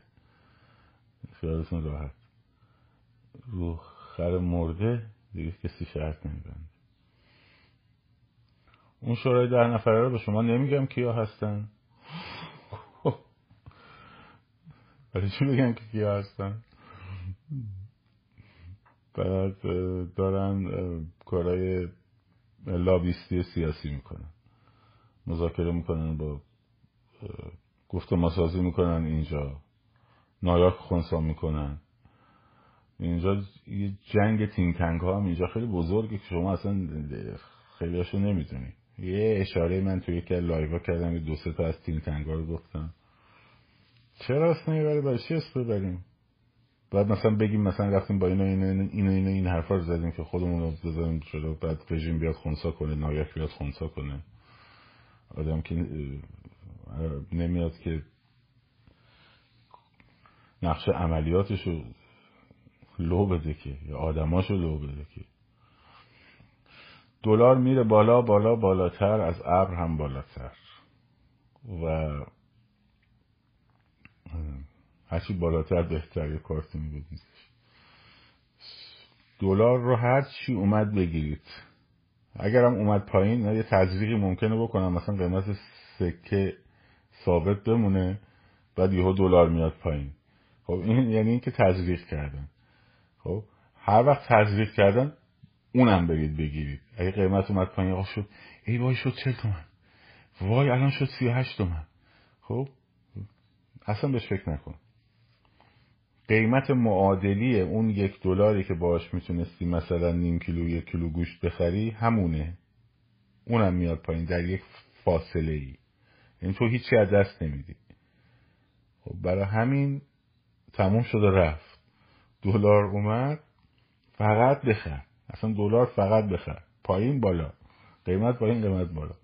خیالتون راحت. رو خر مرده دیگه کسی شرط نمیبنده. اون شورای ده نفره رو به شما نمیگم کیا هستن. <laughs> ولی چی بگم که کیا هستن؟ بعد دارن کارهای لابیستی سیاسی می‌کنن. مذاکره می‌کنن با گفت مسازی می‌کنن اینجا. نایاک خونسا می‌کنن. اینجا یه جنگ تینگ ها هم اینجا خیلی بزرگه که شما اصلا خیلی هاشو نمی‌دونی. یه اشاره من توی یکی لایوا کردم دو سه تا از تینگ ها رو گفتم. چرا اصلا نمی‌بری برای چی اسم ببریم؟ بعد مثلا بگیم مثلا رفتیم با اینا اینا اینا اینا, اینا این حرفا رو زدیم که خودمون رو بذاریم جلو بعد رژیم بیاد خونسا کنه نایاک بیاد خونسا کنه. آدم که نمیاد که نقش رو لو بده که یا آدماش رو لو بده که. دلار میره بالا بالا بالاتر از ابر هم بالاتر. و هرچی بالاتر بهتر یه کارت میبودید دلار رو هر چی اومد بگیرید. اگرم اومد پایین یه تزریقی ممکنه بکنم. مثلا قیمت سکه ثابت بمونه بعد یهو دلار میاد پایین. خب این یعنی اینکه تزریق کردن. خب هر وقت تزریق کردن اونم برید بگیرید. اگه قیمت اومد پایین آقا شد ای وای شد چل تومن؟ وای الان شد سی و هشت تومن. خب اصلا بهش فکر نکن. قیمت معادلی اون یک دلاری که باش می‌تونستی مثلا نیم کیلو یک کیلو گوشت بخری همونه. اونم میاد پایین در یک فاصله ای یعنی تو هیچی از دست نمیدی. خب برای همین تموم شده رفت. دلار اومد فقط بخر. اصلا دلار فقط بخر. پایین بالا. قیمت پایین قیمت بالا.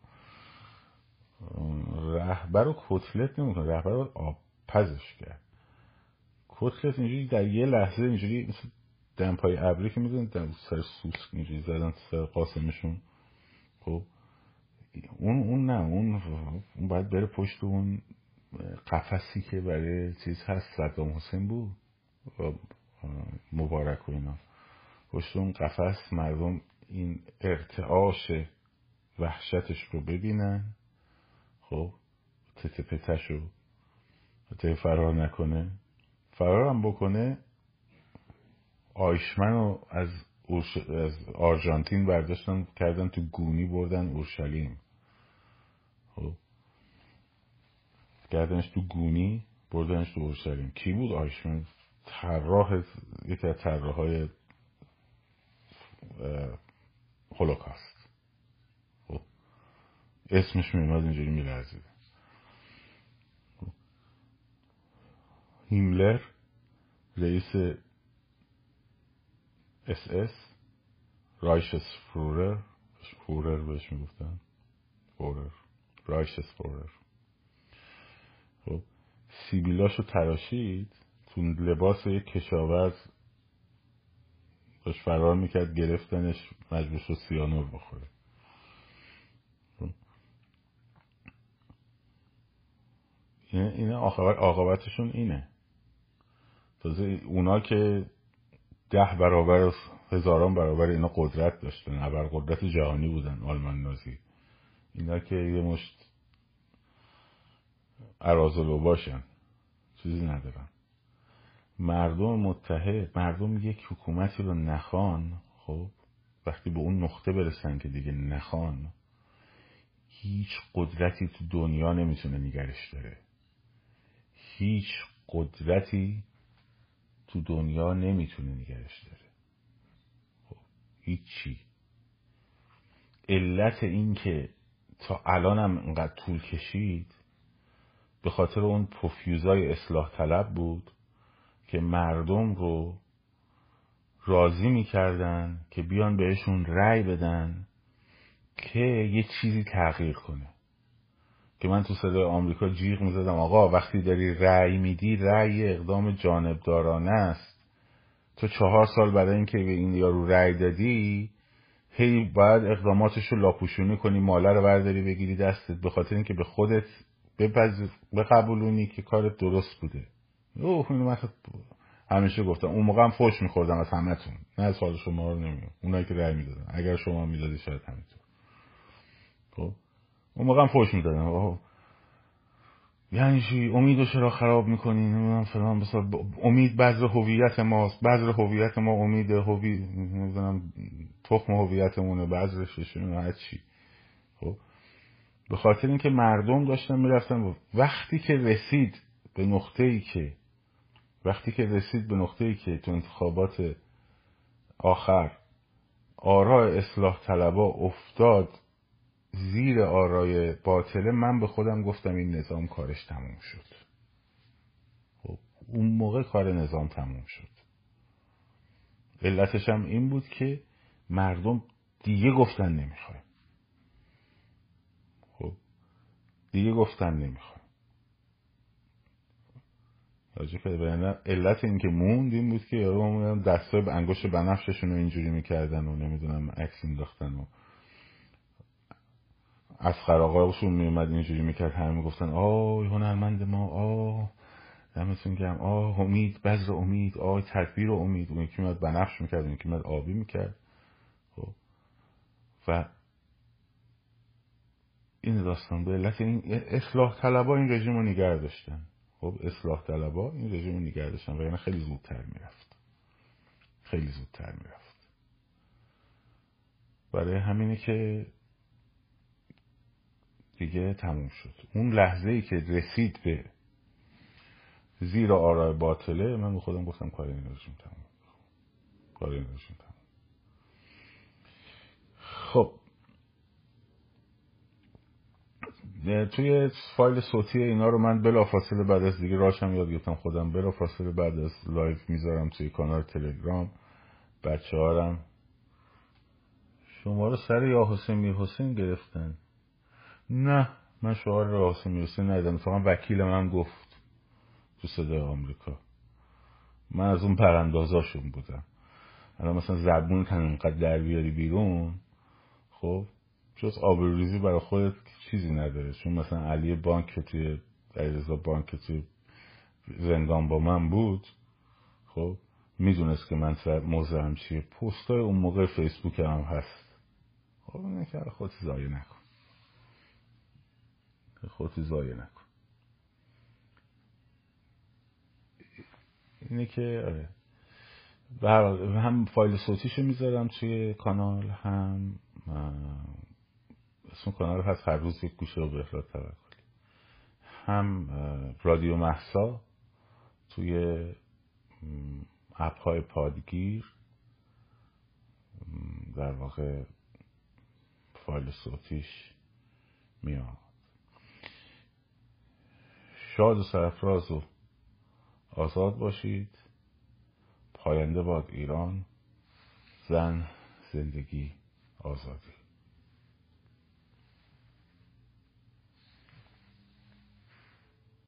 رهبر رو کتلت نمی‌کنه. رهبر رو آب پزش کرد. کتلت اینجوری در یه لحظه اینجوری مثل دمپای ابری که می‌دونید سر سوس اینجوری زدن سر قاسمشون. خب؟ اون اون نه اون باید بره پشت اون قفسی که برای چیز هست صدام حسین بود. مبارک و اینا. پشت اون قفس مردم این ارتعاش وحشتش رو ببینن. خب تته پتش رو فرار نکنه. فرار هم بکنه آیشمن رو از, از آرژانتین برداشتن کردن تو گونی بردن اورشلیم خب کردنش تو گونی بردنش تو اورشلیم. کی بود آیشمن؟ طراح یکی از های هولوکاست. خب اسمش میماد اینجوری میلرزید. هیملر رئیس اس اس Reichsführer. Führer بهش می‌گفتن. Führer. Reichsführer. سیبیلاشو تراشید تو لباس یک کشاورز داشت فرار می‌کرد گرفتنش مجبور شد سیانور بخوره خب. اینه عاقبتشون اینه تازه اونا که ده برابر هزاران برابر اینا قدرت داشتن ابر قدرت جهانی بودن آلمان نازی اینا که یه مشت ارازلو باشن چیزی ندارن مردم متحد مردم یک حکومتی رو نخوان خب؟ وقتی به اون نقطه برسن که دیگه نخوان هیچ قدرتی تو دنیا نمی‌تونه نگرش داره. هیچ قدرتی تو دنیا نمی‌تونه نگرش داره. خب هیچی. علت این که تا الانم اینقدر طول کشید به خاطر اون پفیوزای اصلاح طلب بود که مردم رو راضی می‌کردن که بیان بهشون رأی بدن که یه چیزی تغییر کنه. که من تو صدای آمریکا جیغ می‌زدم آقا وقتی داری رأی میدی رأی اقدام جانبدارانه است. تو چهار سال برای اینکه به این یارو رأی دادی هی باید اقداماتش رو لاپوشونی کنی ماله رو برداری بگیری دستت به خاطر اینکه به خودت بقبولونی که کارت درست بوده. اوه اینو من همیشه گفتم. اون موقع هم فوش میخوردم از همتون. نه از حال شما رو نمیگم اونایی که رأی می‌دادن. اگر شما می‌دادی شاید همینطور. خب؟ اون موقع هم فوش می‌دادن یعنی چی؟ امیدو چرا خراب می‌کنی؟ نمی‌دونم فلان بسار امید بذر هویت ماست. بذر هویت ما امید هوی نمی‌دونم تخم هویتمونه. بذرش هر چی. خب؟ به خاطر اینکه مردم داشتن می‌رفتن وقتی که رسید به نقطه ای که وقتی که رسید به نقطه ای که تو انتخابات آخر آراء اصلاح طلبا افتاد زیر آرای باطله من به خودم گفتم این نظام کارش تموم شد. خب اون موقع کار نظام تموم شد. علتش هم این بود که مردم دیگه گفتن نمی‌خوایم خب دیگه گفتن نمی‌خوایم علت این که موند این بود که دستای انگشت بنفششون رو اینجوری می‌کردن و نمی‌دونم عکس انداختن و از خراغاشون میومد اینجوری می‌کرد همه می‌گفتن آه هنرمند ما آه دمتون گرم آه امید بذر امید آه تدبیر و امید. اون یکی میاد بنفش می‌کرد اون یکی میاد آبی می‌کرد. خب. و این داستان. به علت این اصلاح طلبا این رژیم رو نگه داشتن. خب اصلاح طلبا این رژیم رو نگه داشتن و یعنی خیلی زودتر می‌رفت. خیلی زودتر می‌رفت. برای همینه که دیگه تموم شد. اون لحظه ای که رسید به زیر آرای باطله من به خودم گفتم کار این رژیم تموم. کار این رژیم تموم. خب توی فایل صوتی اینا رو من بلا فاصله بعد از دیگه راشم یاد گرفتم خودم. بلا فاصله بعد از live می‌ذارم توی کانال تلگرام. بچه هارم شما رو سر یا حسین میر حسین گرفتن. نه من شعار یا حسین میر حسین ندیدم. اتفاقا وکیل من گفت تو صدای آمریکا. من از اون براندازاشون بودم. الان مثلا زبون تن اینقدر در بیاری بیرون خب؟ جز آبروریزی برای خودت چیزی نداره. چون مثلا علی بانک که توی علیرضا بانک که توی زندان با من بود خب می‌دونست که من موضعم چیه. پستای اون موقع فیسبوک هم هست. خب اینه که خودت زایه نکن. خودت زایه نکن. اینه که آره. هم فایل صوتیشو می‌ذارم توی کانال هم اسم کانال هست هر روز یک گوشه رو به افراد توکلی هم رادیو محسا توی اپ های پادگیر در واقع فایل صوتیش میاد. شاد و سرفراز و آزاد باشید. پاینده باد ایران زن زندگی آزادی.